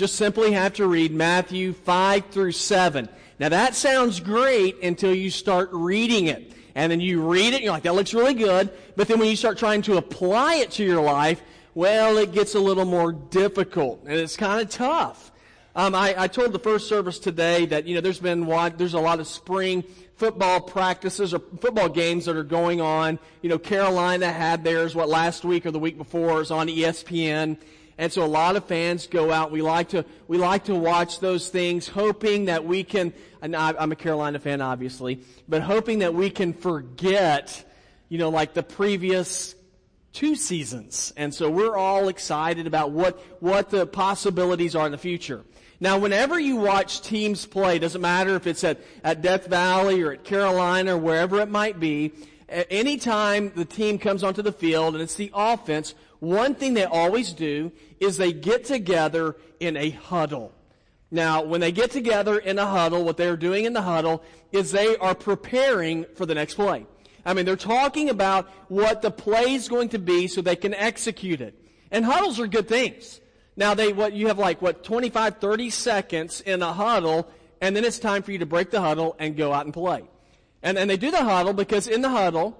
just simply have to read Matthew 5 through 7. Now that sounds great until you start reading it. And then you read it, and you're like, that looks really good. But then when you start trying to apply it to your life, well, it gets a little more difficult. And it's kind of tough. Um, I, I, told the first service today that, you know, there's been, there's a lot of spring football practices or football games that are going on. You know, Carolina had theirs, what, last week or the week before. It's on ESPN. And so a lot of fans go out. We like to, we like to watch those things, hoping that we can, and I'm a Carolina fan, obviously, but hoping that we can forget, you know, like the previous two seasons. And so we're all excited about what, what the possibilities are in the future. Now, whenever you watch teams play, doesn't matter if it's at, at Death Valley or at Carolina or wherever it might be, anytime the team comes onto the field and it's the offense, one thing they always do is they get together in a huddle. Now, when they get together in a huddle, what they're doing in the huddle is they are preparing for the next play. I mean, they're talking about what the play is going to be so they can execute it. And huddles are good things. Now they, what, you have like, what, 25, 30 seconds in a huddle, and then it's time for you to break the huddle and go out and play. And, and they do the huddle because in the huddle,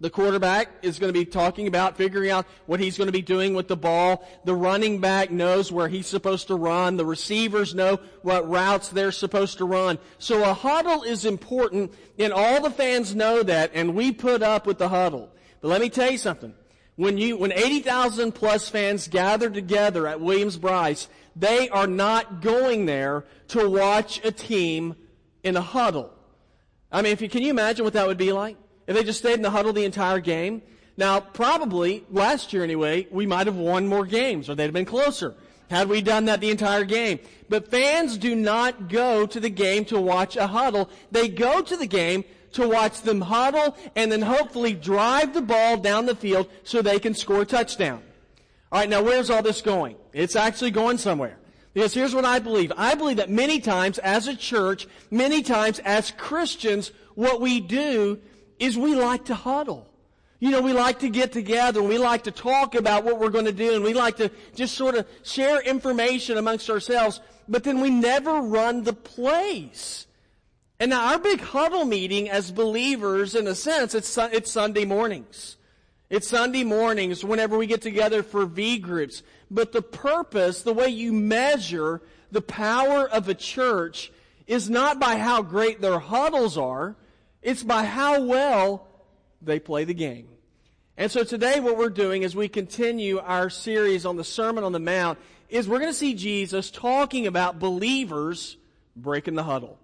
the quarterback is going to be talking about figuring out what he's going to be doing with the ball. The running back knows where he's supposed to run. The receivers know what routes they're supposed to run. So a huddle is important and all the fans know that and we put up with the huddle. But let me tell you something. When you, when 80,000 plus fans gather together at Williams-Brice, they are not going there to watch a team in a huddle. I mean, if you, can you imagine what that would be like? If they just stayed in the huddle the entire game? Now, probably, last year anyway, we might have won more games, or they'd have been closer had we done that the entire game. But fans do not go to the game to watch a huddle. They go to the game to watch them huddle and then hopefully drive the ball down the field so they can score a touchdown. Alright, now where's all this going? It's actually going somewhere. Because here's what I believe. I believe that many times as a church, many times as Christians, what we do is we like to huddle. You know, we like to get together and we like to talk about what we're going to do and we like to just sort of share information amongst ourselves, but then we never run the place. And now our big huddle meeting as believers, in a sense, it's, it's Sunday mornings. It's Sunday mornings whenever we get together for V groups. But the purpose, the way you measure the power of a church is not by how great their huddles are. It's by how well they play the game. And so today what we're doing as we continue our series on the Sermon on the Mount is we're going to see Jesus talking about believers breaking the huddle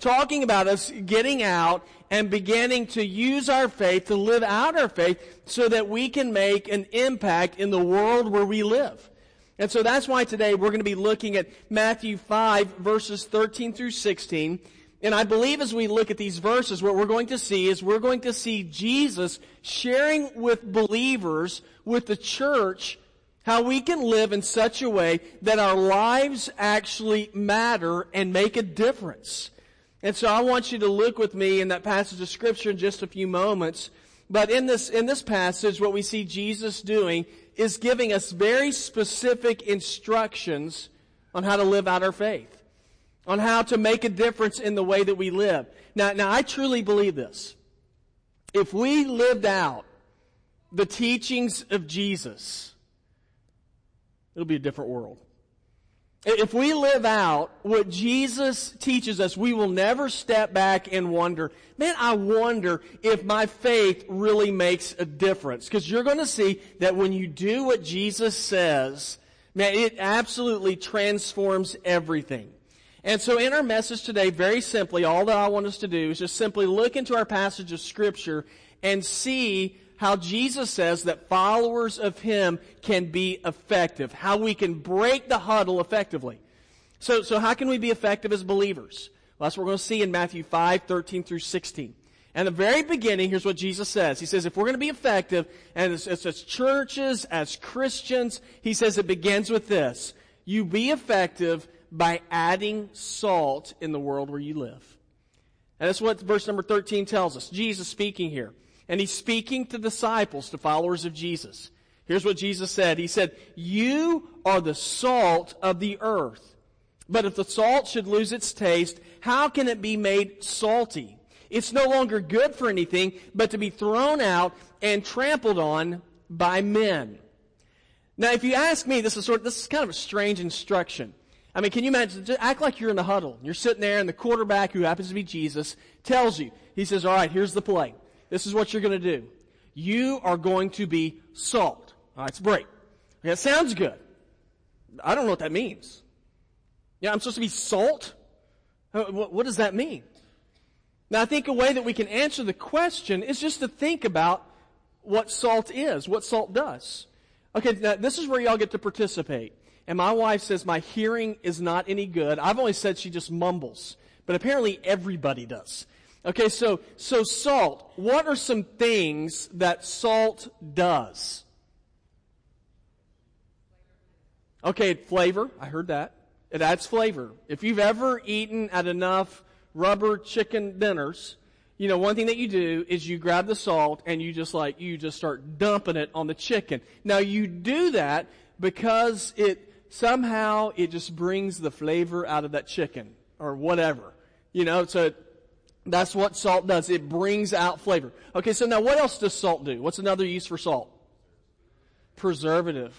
talking about us getting out and beginning to use our faith to live out our faith so that we can make an impact in the world where we live. And so that's why today we're going to be looking at Matthew 5 verses 13 through 16. And I believe as we look at these verses, what we're going to see is we're going to see Jesus sharing with believers, with the church, how we can live in such a way that our lives actually matter and make a difference. And so I want you to look with me in that passage of scripture in just a few moments. But in this, in this passage, what we see Jesus doing is giving us very specific instructions on how to live out our faith. On how to make a difference in the way that we live. Now, now I truly believe this. If we lived out the teachings of Jesus, it'll be a different world. If we live out what Jesus teaches us, we will never step back and wonder, man, I wonder if my faith really makes a difference. Because you're going to see that when you do what Jesus says, man, it absolutely transforms everything. And so in our message today, very simply, all that I want us to do is just simply look into our passage of scripture and see how Jesus says that followers of Him can be effective, how we can break the huddle effectively. So, so how can we be effective as believers? Well, that's what we're going to see in Matthew 5, 13 through 16. And the very beginning, here's what Jesus says. He says, if we're going to be effective, and as, as, as churches, as Christians, he says it begins with this. You be effective by adding salt in the world where you live. And that's what verse number 13 tells us. Jesus speaking here and he's speaking to disciples, to followers of Jesus. Here's what Jesus said. He said, You are the salt of the earth. But if the salt should lose its taste, how can it be made salty? It's no longer good for anything but to be thrown out and trampled on by men. Now, if you ask me, this is sort of, this is kind of a strange instruction. I mean, can you imagine? Just act like you're in the huddle. You're sitting there, and the quarterback, who happens to be Jesus, tells you. He says, "All right, here's the play. This is what you're going to do. You are going to be salt. All right, it's break. Okay, that sounds good. I don't know what that means. Yeah, I'm supposed to be salt. What does that mean? Now, I think a way that we can answer the question is just to think about what salt is, what salt does. Okay, now this is where y'all get to participate. And my wife says my hearing is not any good. I've only said she just mumbles, but apparently everybody does. Okay, so, so salt. What are some things that salt does? Okay, flavor. I heard that. It adds flavor. If you've ever eaten at enough rubber chicken dinners, you know, one thing that you do is you grab the salt and you just like, you just start dumping it on the chicken. Now you do that because it somehow it just brings the flavor out of that chicken or whatever. You know, so that's what salt does. It brings out flavor. Okay, so now what else does salt do? What's another use for salt? Preservative.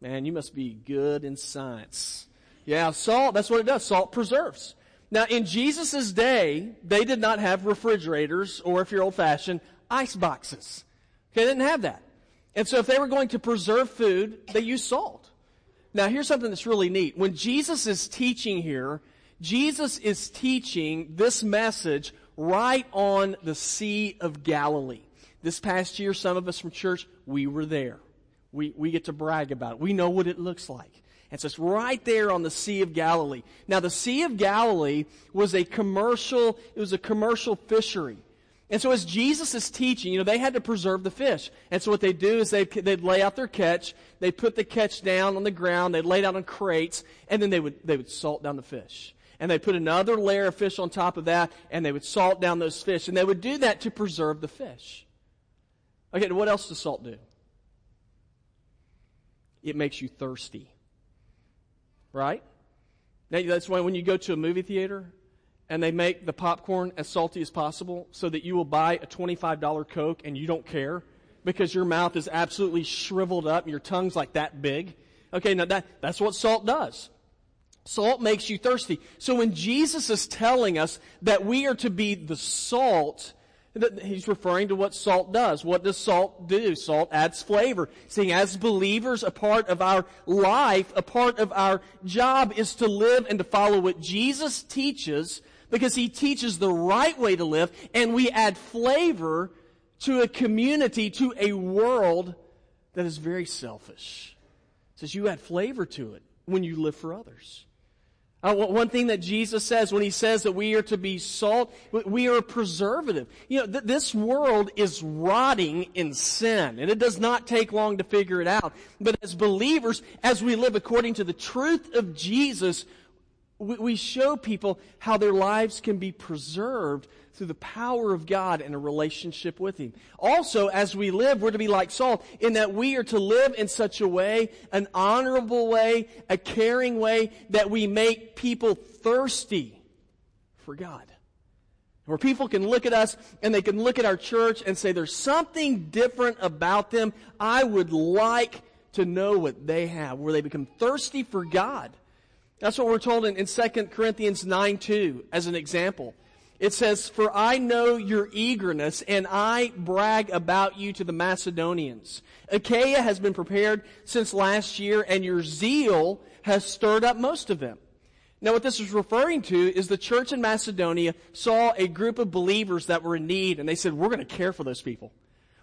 Man, you must be good in science. Yeah, salt, that's what it does. Salt preserves. Now, in Jesus' day, they did not have refrigerators, or if you're old fashioned, ice boxes. Okay, they didn't have that. And so if they were going to preserve food, they used salt. Now, here's something that's really neat. When Jesus is teaching here, Jesus is teaching this message right on the Sea of Galilee. This past year, some of us from church, we were there. We, we get to brag about it. We know what it looks like. And so it's right there on the Sea of Galilee. Now, the Sea of Galilee was a commercial, it was a commercial fishery. And so as Jesus is teaching, you know, they had to preserve the fish. And so what they do is they, they'd lay out their catch, they'd put the catch down on the ground, they'd lay it out on crates, and then they would, they would salt down the fish. And they'd put another layer of fish on top of that, and they would salt down those fish. And they would do that to preserve the fish. Okay, what else does salt do? It makes you thirsty. Right? Now, that's why when you go to a movie theater and they make the popcorn as salty as possible so that you will buy a $25 Coke and you don't care because your mouth is absolutely shriveled up and your tongue's like that big. Okay, now that, that's what salt does. Salt makes you thirsty. So when Jesus is telling us that we are to be the salt He's referring to what salt does. What does salt do? Salt adds flavor. Seeing as believers, a part of our life, a part of our job is to live and to follow what Jesus teaches because he teaches the right way to live and we add flavor to a community, to a world that is very selfish. Says you add flavor to it when you live for others. Uh, one thing that Jesus says when he says that we are to be salt, we are a preservative. You know, th- this world is rotting in sin, and it does not take long to figure it out. But as believers, as we live according to the truth of Jesus, we, we show people how their lives can be preserved through the power of God and a relationship with Him. Also, as we live, we're to be like salt in that we are to live in such a way, an honorable way, a caring way, that we make people thirsty for God. Where people can look at us and they can look at our church and say, there's something different about them. I would like to know what they have, where they become thirsty for God. That's what we're told in, in 2 Corinthians 9 2 as an example. It says, For I know your eagerness, and I brag about you to the Macedonians. Achaia has been prepared since last year, and your zeal has stirred up most of them. Now, what this is referring to is the church in Macedonia saw a group of believers that were in need, and they said, We're going to care for those people.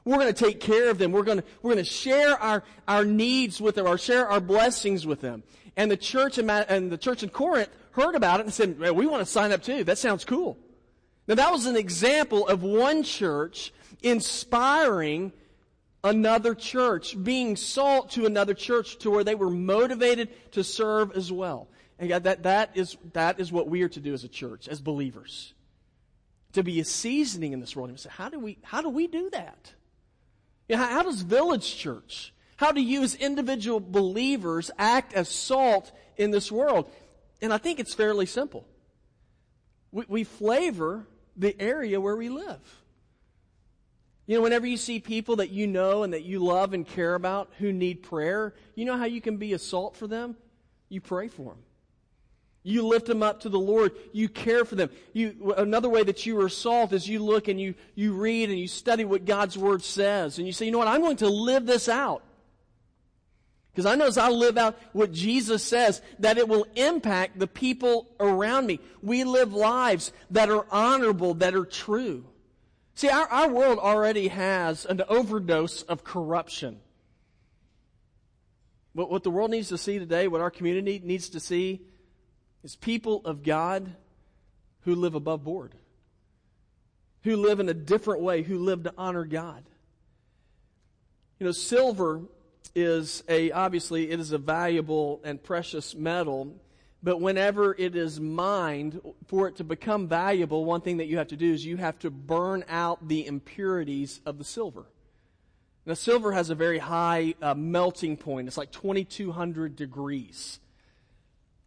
We're going to take care of them. We're going to, we're going to share our, our needs with them, or share our blessings with them. And the church in, and the church in Corinth heard about it and said, We want to sign up too. That sounds cool. Now that was an example of one church inspiring another church, being salt to another church to where they were motivated to serve as well. And God, that, that, is, that is what we are to do as a church, as believers. To be a seasoning in this world. And say, how do we, how do we do that? You know, how, how does Village Church, How do you as individual believers act as salt in this world? And I think it's fairly simple. We, we flavor the area where we live. You know, whenever you see people that you know and that you love and care about who need prayer, you know how you can be a salt for them? You pray for them. You lift them up to the Lord. You care for them. You, another way that you are salt is you look and you, you read and you study what God's Word says. And you say, you know what? I'm going to live this out. Because I know as I live out what Jesus says, that it will impact the people around me. We live lives that are honorable, that are true. See, our, our world already has an overdose of corruption. But what the world needs to see today, what our community needs to see, is people of God who live above board, who live in a different way, who live to honor God. You know, silver is a, obviously, it is a valuable and precious metal. But whenever it is mined, for it to become valuable, one thing that you have to do is you have to burn out the impurities of the silver. Now, silver has a very high uh, melting point. It's like 2200 degrees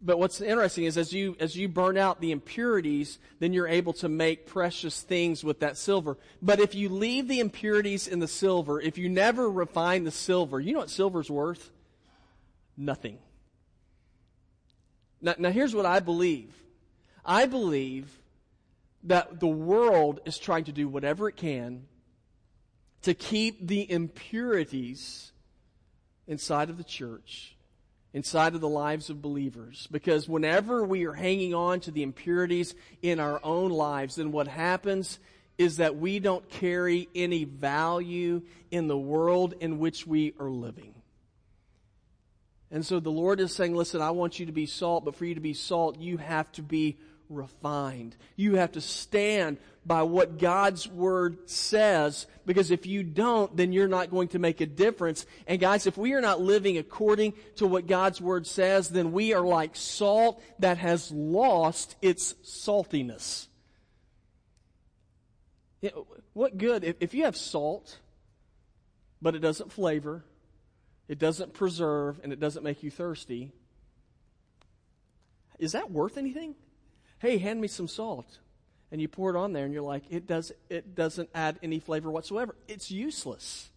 but what's interesting is as you as you burn out the impurities, then you're able to make precious things with that silver. But if you leave the impurities in the silver, if you never refine the silver, you know what silver's worth? Nothing. Now, now here's what I believe. I believe that the world is trying to do whatever it can to keep the impurities inside of the church inside of the lives of believers. Because whenever we are hanging on to the impurities in our own lives, then what happens is that we don't carry any value in the world in which we are living. And so the Lord is saying, listen, I want you to be salt, but for you to be salt, you have to be refined. You have to stand by what God's Word says, because if you don't, then you're not going to make a difference. And guys, if we are not living according to what God's Word says, then we are like salt that has lost its saltiness. What good, if you have salt, but it doesn't flavor, it doesn't preserve, and it doesn't make you thirsty, is that worth anything? Hey, hand me some salt. And you pour it on there and you're like, it, does, it doesn't add any flavor whatsoever. It's useless.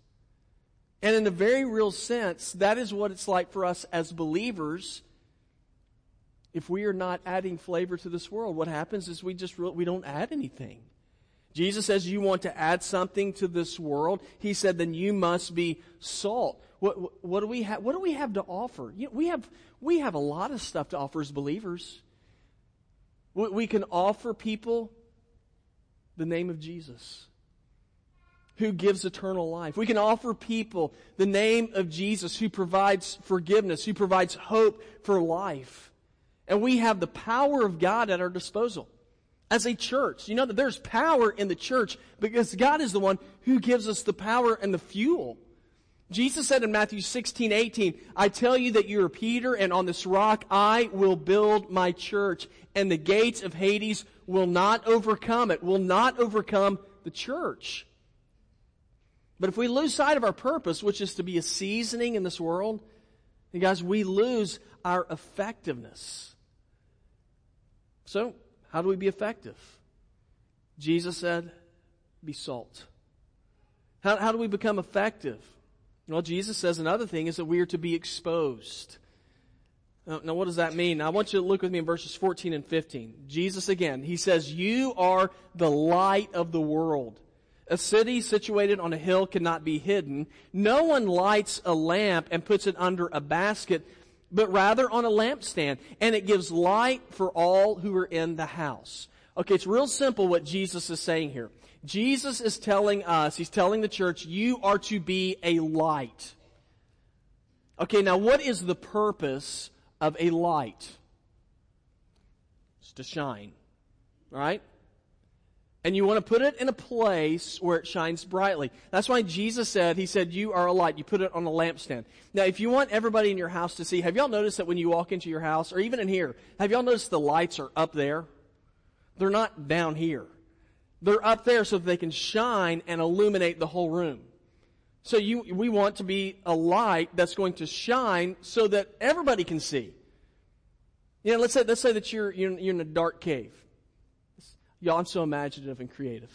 And in a very real sense, that is what it's like for us as believers. If we are not adding flavor to this world, what happens is we just we don't add anything. Jesus says you want to add something to this world. He said then you must be salt. What, what, do we have? What do we have to offer? You know, we have we have a lot of stuff to offer as believers. We can offer people the name of Jesus who gives eternal life. We can offer people the name of Jesus who provides forgiveness, who provides hope for life. And we have the power of God at our disposal as a church. You know that there's power in the church because God is the one who gives us the power and the fuel. Jesus said in Matthew 16, 18, I tell you that you are Peter, and on this rock I will build my church, and the gates of Hades will not overcome it, will not overcome the church. But if we lose sight of our purpose, which is to be a seasoning in this world, then guys, we lose our effectiveness. So, how do we be effective? Jesus said, be salt. How, how do we become effective? Well, Jesus says another thing is that we are to be exposed. Now, what does that mean? I want you to look with me in verses 14 and 15. Jesus again, he says, You are the light of the world. A city situated on a hill cannot be hidden. No one lights a lamp and puts it under a basket, but rather on a lampstand, and it gives light for all who are in the house. Okay, it's real simple what Jesus is saying here. Jesus is telling us, he's telling the church, you are to be a light. Okay, now what is the purpose of a light? It's to shine. Right? And you want to put it in a place where it shines brightly. That's why Jesus said, He said, You are a light. You put it on a lampstand. Now, if you want everybody in your house to see, have y'all noticed that when you walk into your house, or even in here, have y'all noticed the lights are up there? They're not down here. They're up there so that they can shine and illuminate the whole room. So you, we want to be a light that's going to shine so that everybody can see. You know, let's say, let's say that you're, you're, you're in a dark cave. Y'all, I'm so imaginative and creative.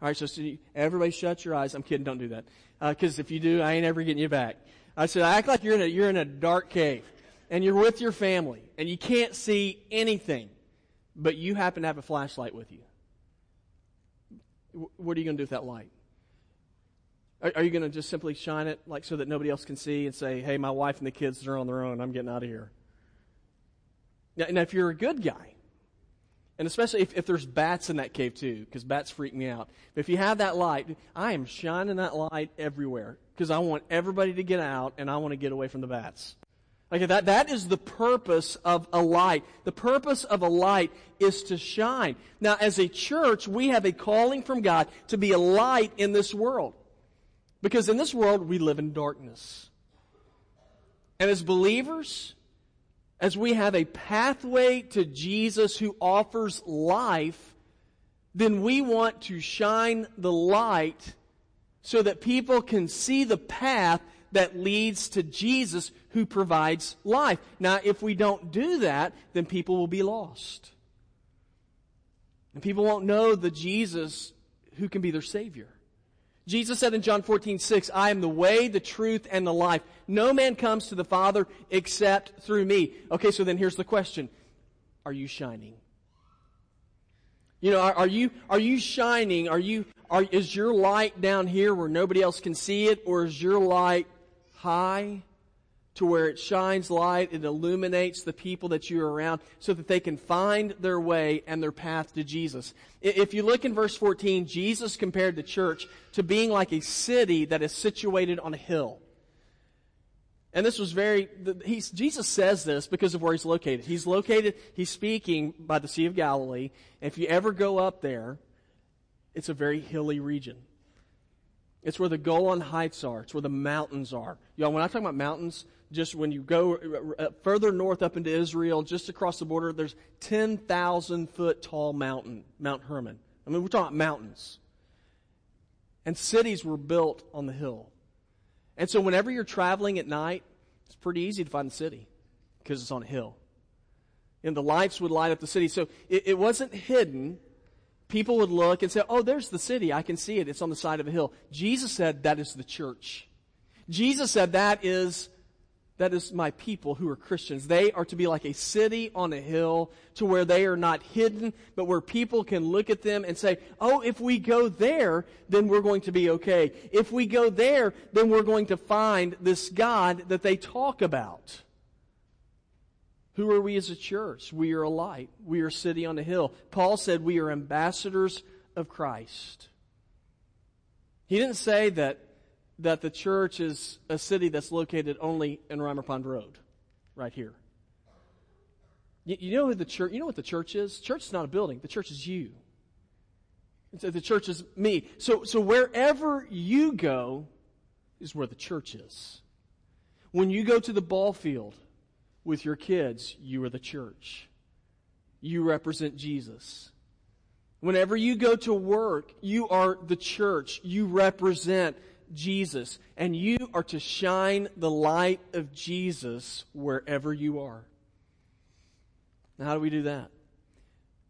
All right, so, so you, everybody shut your eyes. I'm kidding, don't do that. Because uh, if you do, I ain't ever getting you back. I said, act like you're in a, you're in a dark cave and you're with your family and you can't see anything, but you happen to have a flashlight with you. What are you going to do with that light? Are, are you going to just simply shine it like so that nobody else can see and say, hey, my wife and the kids are on their own. I'm getting out of here. Now, now if you're a good guy, and especially if, if there's bats in that cave too, because bats freak me out. But if you have that light, I am shining that light everywhere because I want everybody to get out and I want to get away from the bats. Like that, that is the purpose of a light. The purpose of a light is to shine. Now, as a church, we have a calling from God to be a light in this world. Because in this world, we live in darkness. And as believers, as we have a pathway to Jesus who offers life, then we want to shine the light so that people can see the path that leads to Jesus who provides life. Now, if we don't do that, then people will be lost. And people won't know the Jesus who can be their Savior. Jesus said in John 14, 6, I am the way, the truth, and the life. No man comes to the Father except through me. Okay, so then here's the question. Are you shining? You know, are, are, you, are you shining? Are you, are, is your light down here where nobody else can see it? Or is your light high to where it shines light, it illuminates the people that you're around so that they can find their way and their path to Jesus. If you look in verse 14, Jesus compared the church to being like a city that is situated on a hill. And this was very, Jesus says this because of where he's located. He's located, he's speaking by the Sea of Galilee. And if you ever go up there, it's a very hilly region. It's where the Golan Heights are. It's where the mountains are. Y'all, when I talk about mountains, just when you go uh, uh, further north up into Israel, just across the border, there's 10,000 foot tall mountain, Mount Hermon. I mean, we're talking mountains. And cities were built on the hill. And so whenever you're traveling at night, it's pretty easy to find the city because it's on a hill. And the lights would light up the city. So it, it wasn't hidden people would look and say, Oh, there's the city. I can see it. It's on the side of a hill. Jesus said that is the church. Jesus said that is, that is my people who are Christians. They are to be like a city on a hill to where they are not hidden, but where people can look at them and say, Oh, if we go there, then we're going to be okay. If we go there, then we're going to find this God that they talk about. Who are we as a church? We are a light. We are a city on a hill. Paul said we are ambassadors of Christ. He didn't say that, that the church is a city that's located only in Rimer Pond Road, right here. You, you know who the church, you know what the church is? Church is not a building. The church is you. The church is me. So, so wherever you go is where the church is. When you go to the ball field, with your kids, you are the church. You represent Jesus. Whenever you go to work, you are the church. You represent Jesus. And you are to shine the light of Jesus wherever you are. Now, how do we do that?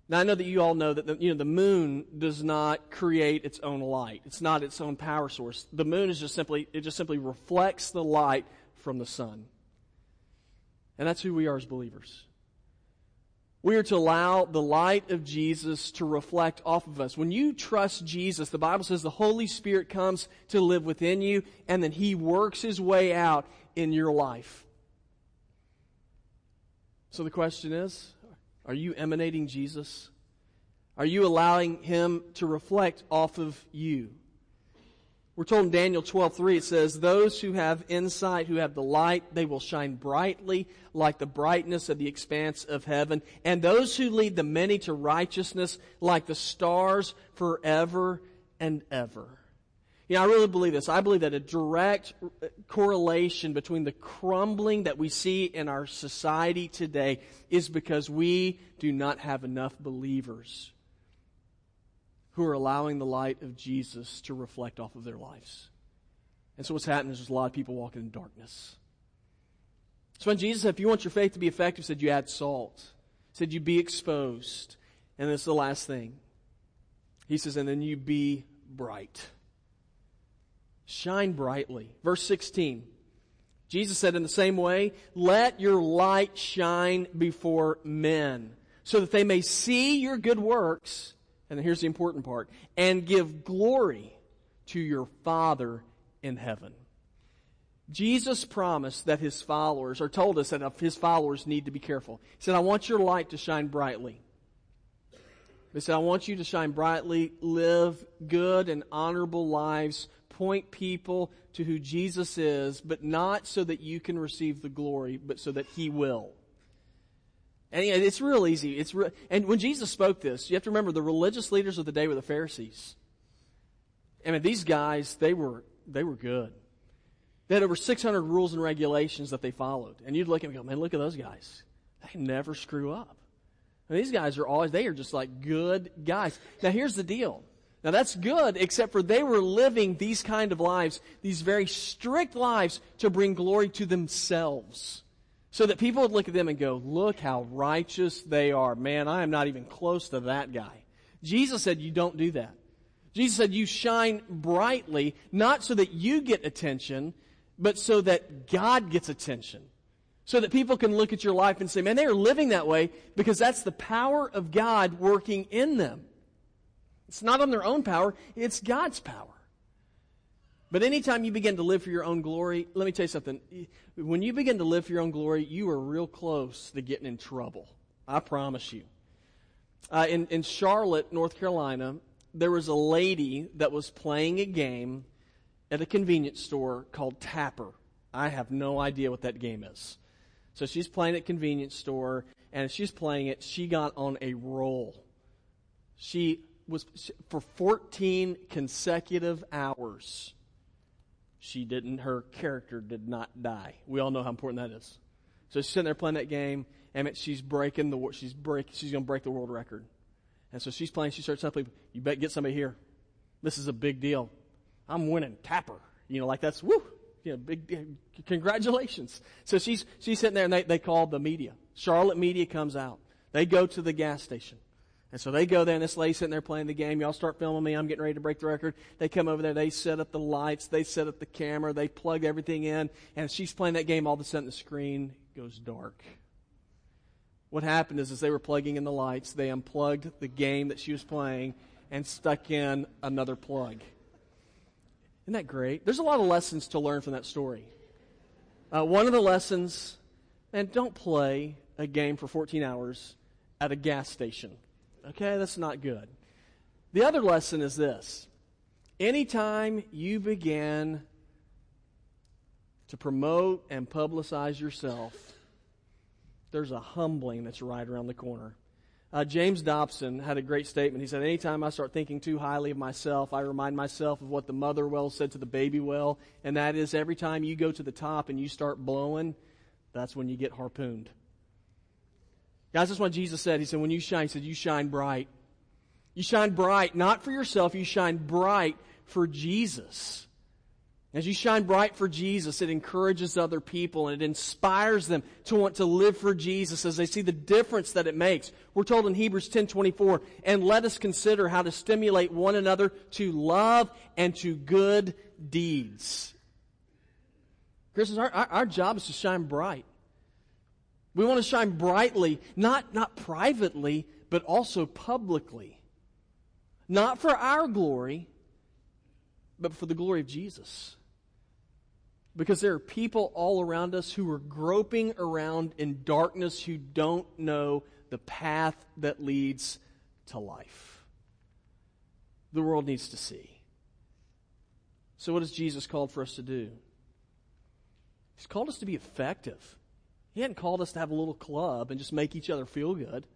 Now, I know that you all know that the, you know, the moon does not create its own light. It's not its own power source. The moon is just simply, it just simply reflects the light from the sun. And that's who we are as believers. We are to allow the light of Jesus to reflect off of us. When you trust Jesus, the Bible says the Holy Spirit comes to live within you and then He works His way out in your life. So the question is, are you emanating Jesus? Are you allowing Him to reflect off of you? We're told in Daniel 12:3 it says those who have insight who have the light they will shine brightly like the brightness of the expanse of heaven and those who lead the many to righteousness like the stars forever and ever. You know, I really believe this. I believe that a direct correlation between the crumbling that we see in our society today is because we do not have enough believers who are allowing the light of Jesus to reflect off of their lives. And so what's happening is there's a lot of people walking in darkness. So when Jesus said, if you want your faith to be effective, said you add salt. Said you be exposed. And this is the last thing. He says, and then you be bright. Shine brightly. Verse 16. Jesus said in the same way, let your light shine before men so that they may see your good works. And here's the important part and give glory to your Father in heaven. Jesus promised that his followers, or told us that his followers need to be careful. He said, I want your light to shine brightly. He said, I want you to shine brightly, live good and honorable lives, point people to who Jesus is, but not so that you can receive the glory, but so that he will. And it's real easy. It's and when Jesus spoke this, you have to remember the religious leaders of the day were the Pharisees. I mean, these guys, they were, they were good. They had over 600 rules and regulations that they followed. And you'd look at them and go, man, look at those guys. They never screw up. And these guys are always, they are just like good guys. Now here's the deal. Now that's good, except for they were living these kind of lives, these very strict lives to bring glory to themselves. So that people would look at them and go, look how righteous they are. Man, I am not even close to that guy. Jesus said you don't do that. Jesus said you shine brightly, not so that you get attention, but so that God gets attention. So that people can look at your life and say, man, they are living that way because that's the power of God working in them. It's not on their own power, it's God's power. But anytime you begin to live for your own glory, let me tell you something. When you begin to live for your own glory, you are real close to getting in trouble. I promise you. Uh, in, in Charlotte, North Carolina, there was a lady that was playing a game at a convenience store called Tapper. I have no idea what that game is. So she's playing at convenience store, and as she's playing it, she got on a roll. She was for 14 consecutive hours. She didn't. Her character did not die. We all know how important that is. So she's sitting there playing that game, and she's breaking the. She's break. She's going to break the world record. And so she's playing. She starts people, "You bet get somebody here. This is a big deal." I'm winning tapper. You know, like that's woo. You know, big congratulations. So she's she's sitting there and they, they call the media. Charlotte media comes out. They go to the gas station. And so they go there and this lady's sitting there playing the game. Y'all start filming me. I'm getting ready to break the record. They come over there. They set up the lights. They set up the camera. They plug everything in. And she's playing that game. All of a sudden the screen goes dark. What happened is as they were plugging in the lights, they unplugged the game that she was playing and stuck in another plug. Isn't that great? There's a lot of lessons to learn from that story. Uh, one of the lessons, and don't play a game for 14 hours at a gas station. Okay, that's not good. The other lesson is this anytime you begin to promote and publicize yourself, there's a humbling that's right around the corner. Uh, James Dobson had a great statement. He said, Anytime I start thinking too highly of myself, I remind myself of what the mother whale said to the baby whale, and that is every time you go to the top and you start blowing, that's when you get harpooned. Guys, that's what Jesus said. He said, When you shine, he said, You shine bright. You shine bright, not for yourself, you shine bright for Jesus. As you shine bright for Jesus, it encourages other people and it inspires them to want to live for Jesus as they see the difference that it makes. We're told in Hebrews 10:24, "And let us consider how to stimulate one another to love and to good deeds." Christians, our, our, our job is to shine bright. We want to shine brightly, not, not privately, but also publicly. Not for our glory, but for the glory of Jesus. Because there are people all around us who are groping around in darkness who don't know the path that leads to life. The world needs to see. So, what has Jesus called for us to do? He's called us to be effective. He hadn't called us to have a little club and just make each other feel good.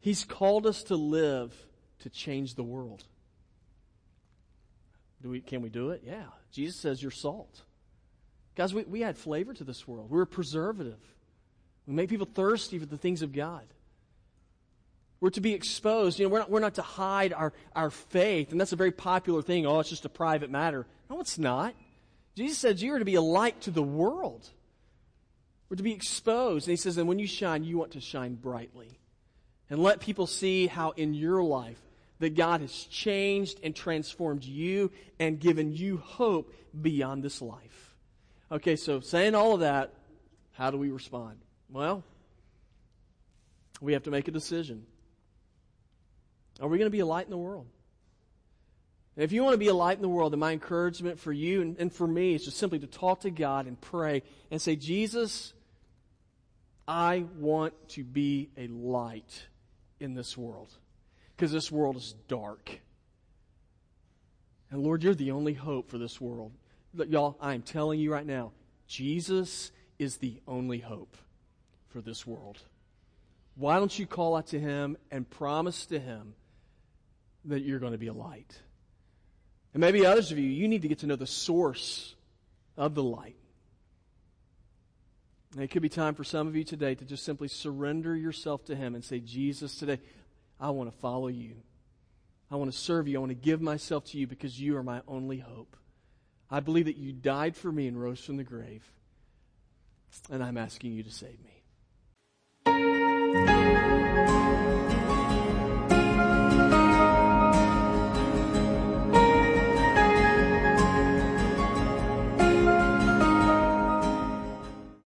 He's called us to live to change the world. Do we, can we do it? Yeah. Jesus says you're salt. Guys, we, we add flavor to this world. We're a preservative. We make people thirsty for the things of God. We're to be exposed. You know, we're not, we're not to hide our, our faith. And that's a very popular thing. Oh, it's just a private matter. No, it's not. Jesus says you are to be a light to the world. We're to be exposed. And he says, and when you shine, you want to shine brightly. And let people see how in your life that God has changed and transformed you and given you hope beyond this life. Okay, so saying all of that, how do we respond? Well, we have to make a decision. Are we going to be a light in the world? And if you want to be a light in the world, then my encouragement for you and, and for me is just simply to talk to God and pray and say, Jesus, I want to be a light in this world because this world is dark. And Lord, you're the only hope for this world. Y'all, I'm telling you right now, Jesus is the only hope for this world. Why don't you call out to him and promise to him that you're going to be a light? And maybe others of you, you need to get to know the source of the light. And it could be time for some of you today to just simply surrender yourself to Him and say, Jesus, today, I want to follow you. I want to serve you. I want to give myself to you because you are my only hope. I believe that you died for me and rose from the grave. And I'm asking you to save me.